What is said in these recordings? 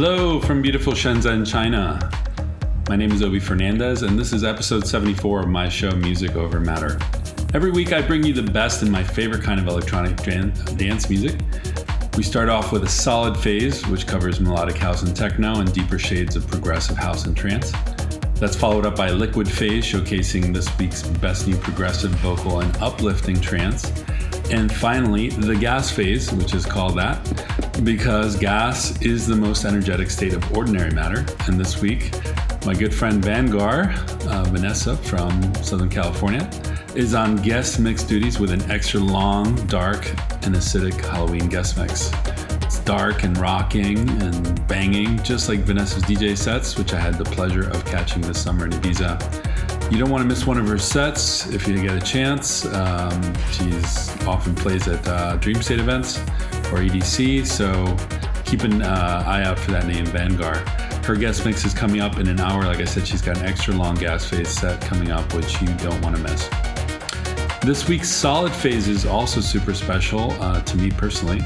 Hello from beautiful Shenzhen, China. My name is Obie Fernandez, and this is episode 74 of my show, Music Over Matter. Every week, I bring you the best in my favorite kind of electronic dance music. We start off with a solid phase, which covers melodic house and techno and deeper shades of progressive house and trance. That's followed up by a liquid phase, showcasing this week's best new progressive vocal and uplifting trance. And finally, the gas phase, which is called that because gas is the most energetic state of ordinary matter. And this week, my good friend Vangar, uh, Vanessa from Southern California, is on guest mix duties with an extra long, dark, and acidic Halloween guest mix. It's dark and rocking and banging, just like Vanessa's DJ sets, which I had the pleasure of catching this summer in Ibiza. You don't want to miss one of her sets if you get a chance. Um, she's often plays at uh, Dreamstate events or EDC, so keep an uh, eye out for that name, VanGar. Her guest mix is coming up in an hour. Like I said, she's got an extra long gas phase set coming up, which you don't want to miss. This week's solid phase is also super special uh, to me personally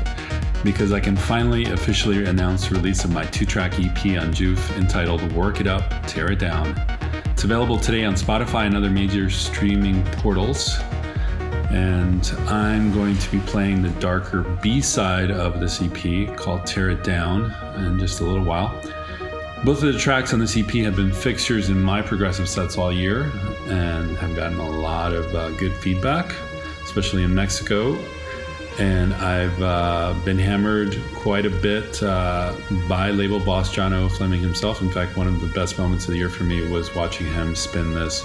because I can finally officially announce the release of my two track EP on JOOF entitled Work It Up, Tear It Down. It's available today on Spotify and other major streaming portals. And I'm going to be playing the darker B side of this EP called Tear It Down in just a little while. Both of the tracks on this EP have been fixtures in my progressive sets all year and have gotten a lot of uh, good feedback, especially in Mexico and I've uh, been hammered quite a bit uh, by label boss John 00 Fleming himself. In fact, one of the best moments of the year for me was watching him spin this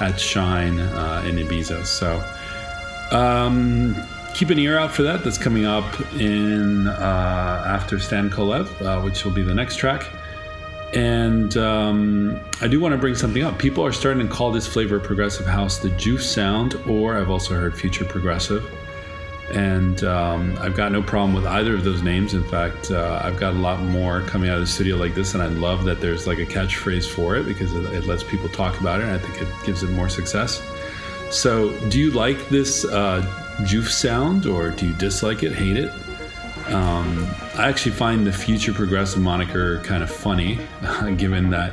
at Shine uh, in Ibiza. So um, keep an ear out for that. That's coming up in uh, after Stan Kolev, uh, which will be the next track. And um, I do want to bring something up. People are starting to call this flavor progressive house the JOOF sound, or I've also heard future progressive and um, I've got no problem with either of those names. In fact, uh, I've got a lot more coming out of the studio like this, and I love that there's like a catchphrase for it because it, it lets people talk about it, and I think it gives it more success. So, do you like this uh, sound, or do you dislike it, hate it? Um, I actually find the future progressive moniker kind of funny, given that,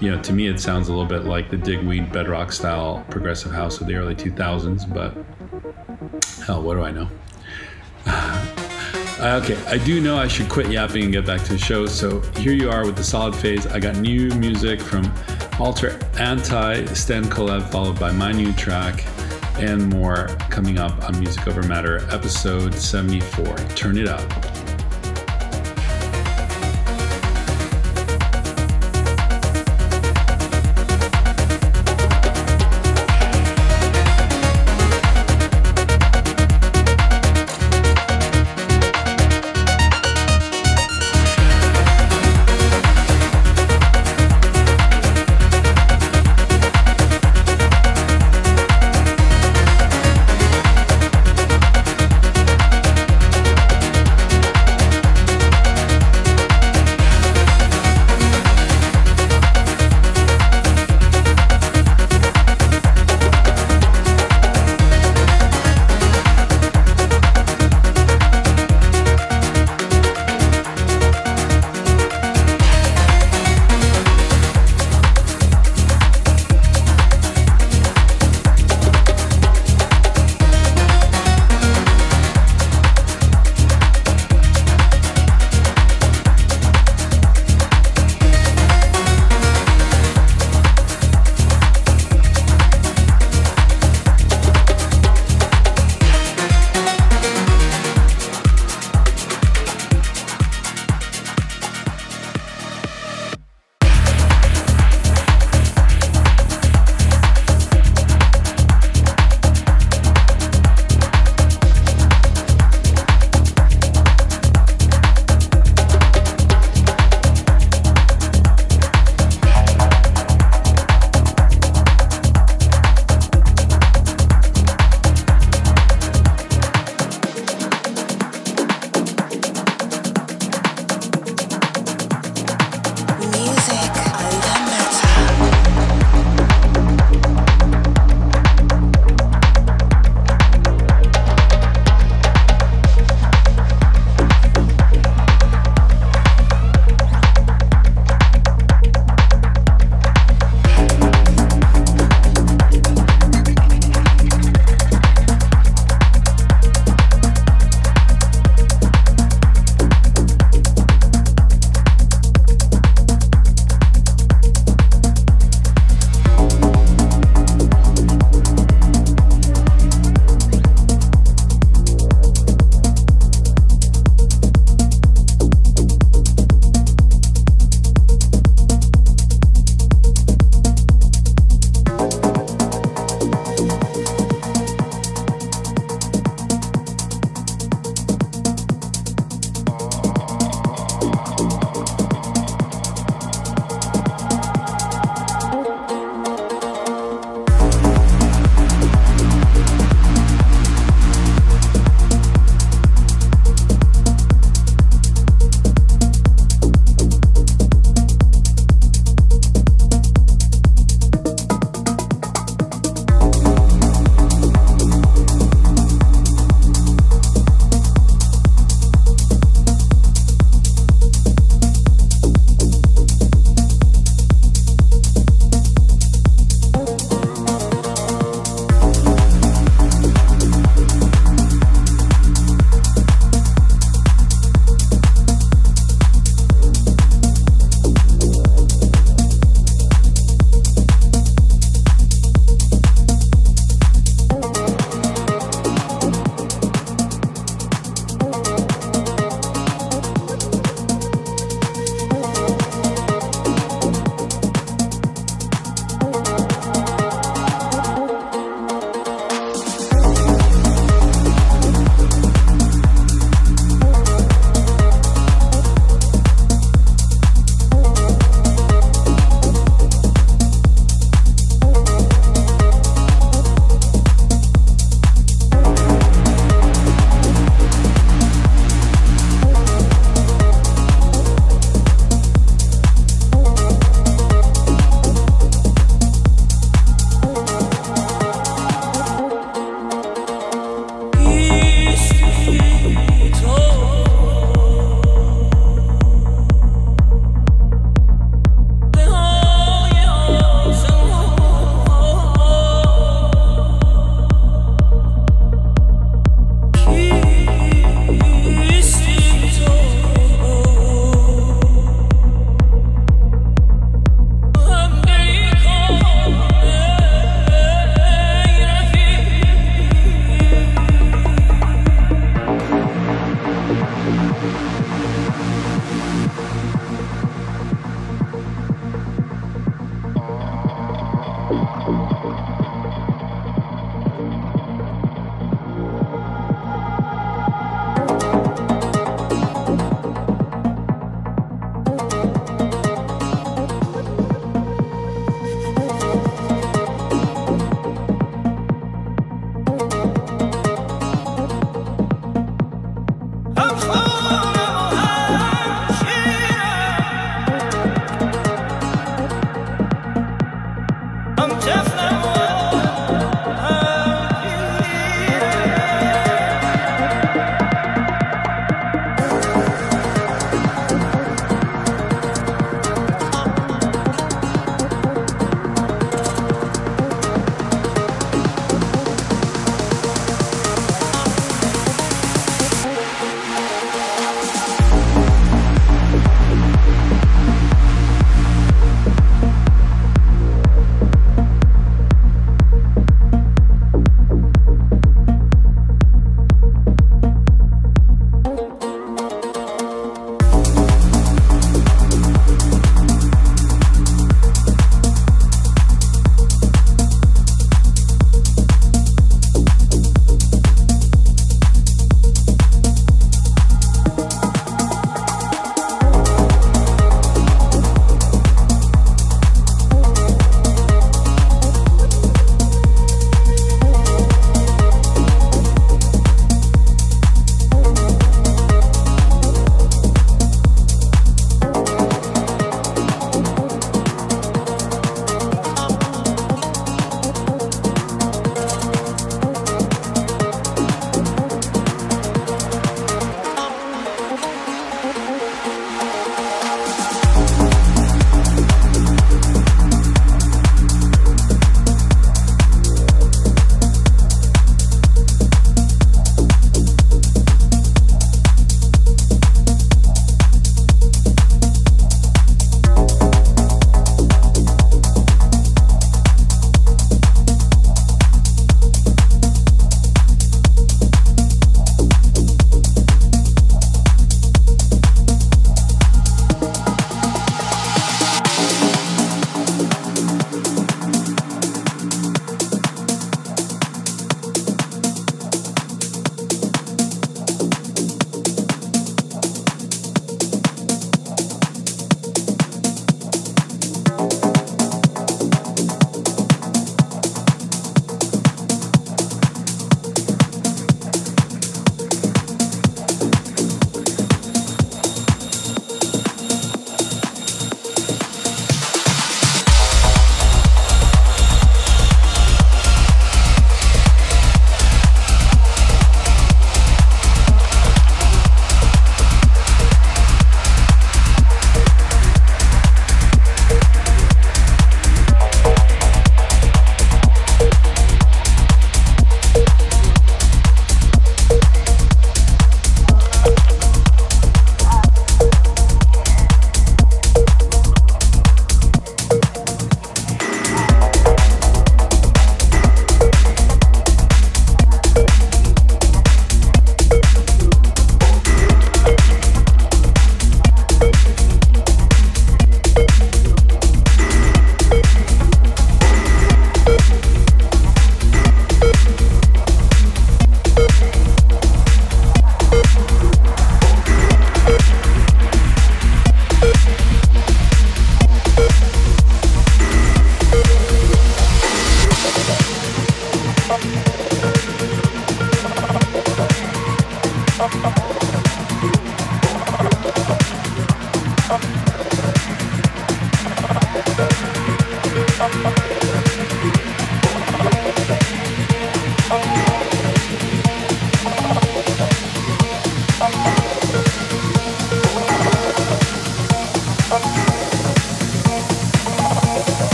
you know, to me it sounds a little bit like the Digweed bedrock style progressive house of the early 2000s, but Hell, what do I know? Okay, I do know I should quit yapping and get back to the show. So here you are with the solid phase. I got new music from Alter Antai, Stan Kolev, followed by my new track, and more coming up on Music Over Matter, episode 74. Turn it up.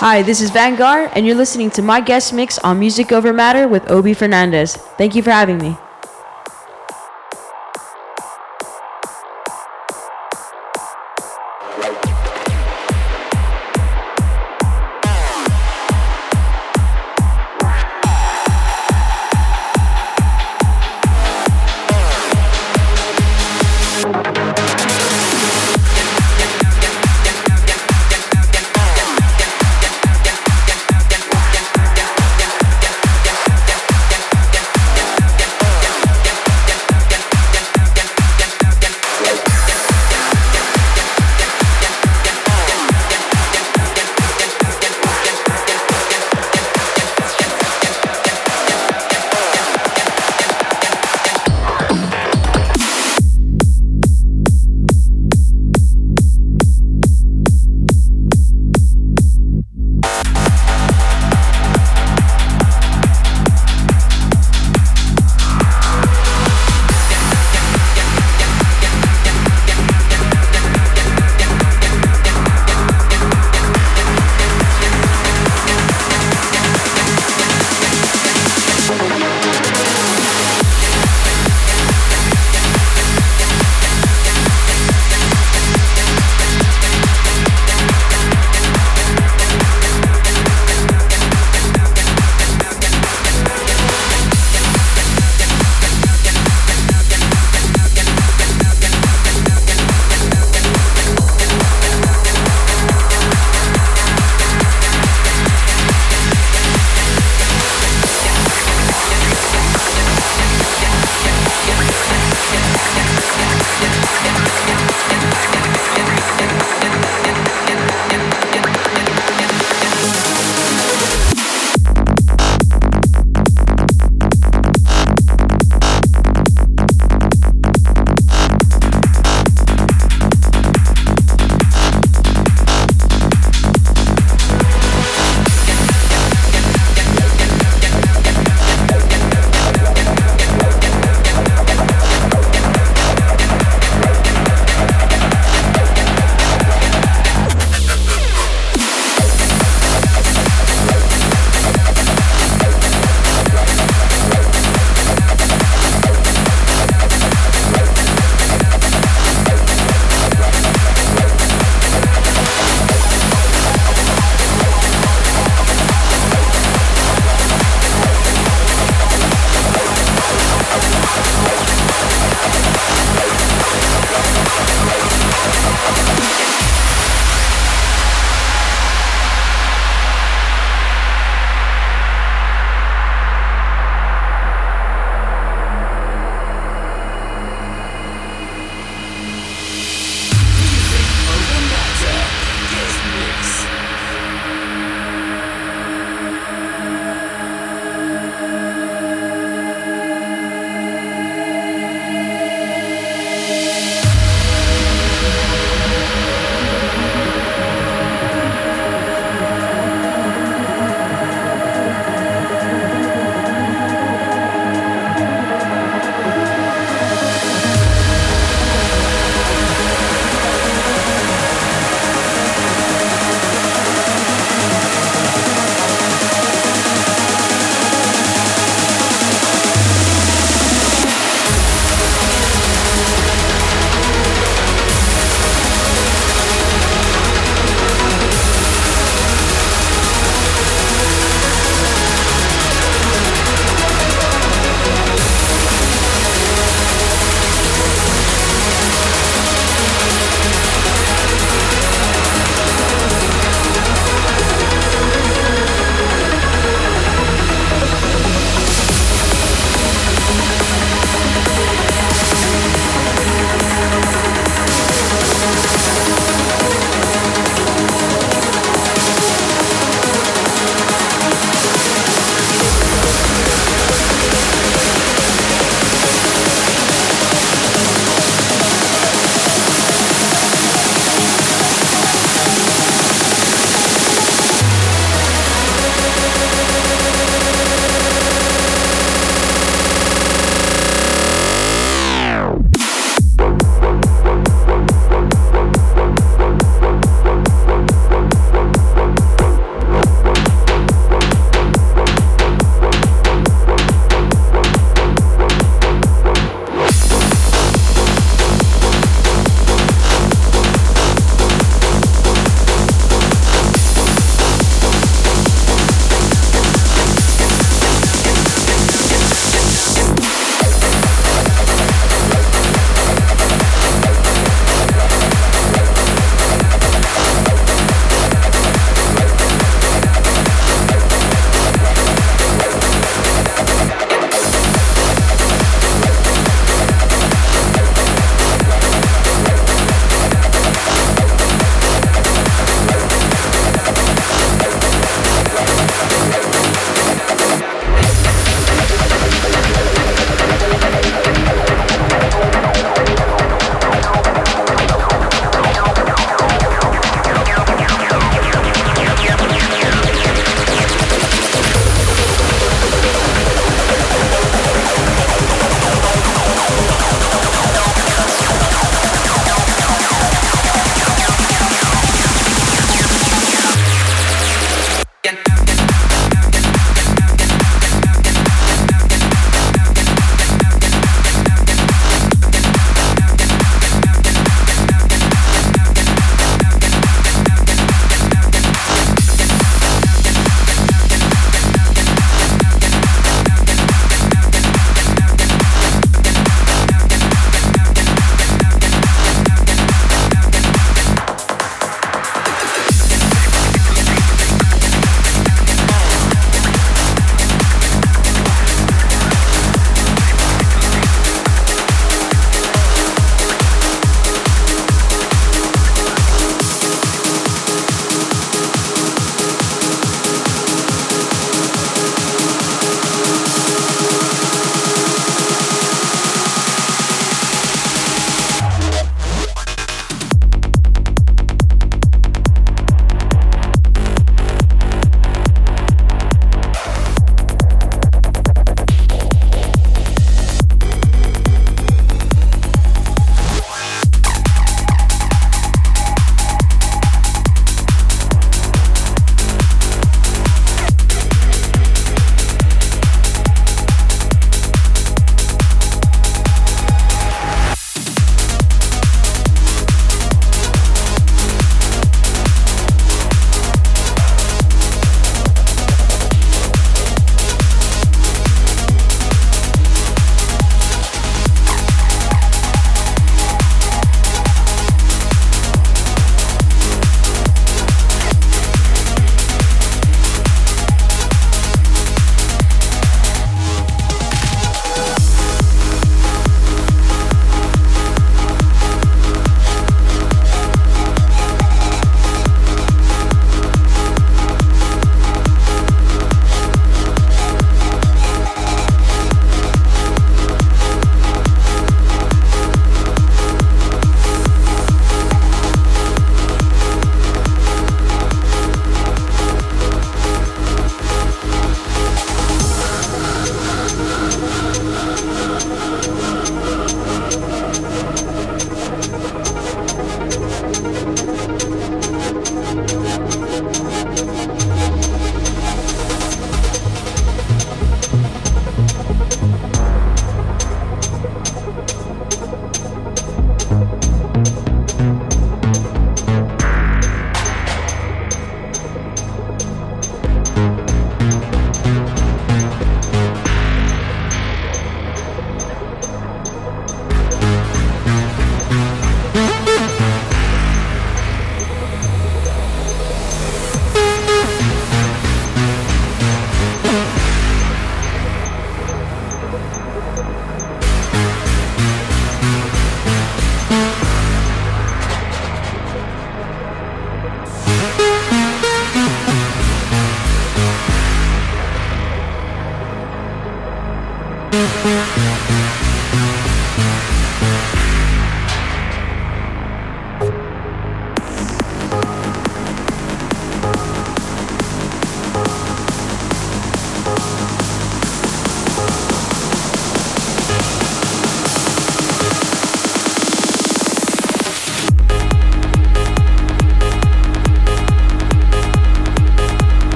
Hi, this is VanGar, and you're listening to my guest mix on Music Over Matter with Obie Fernandez. Thank you for having me.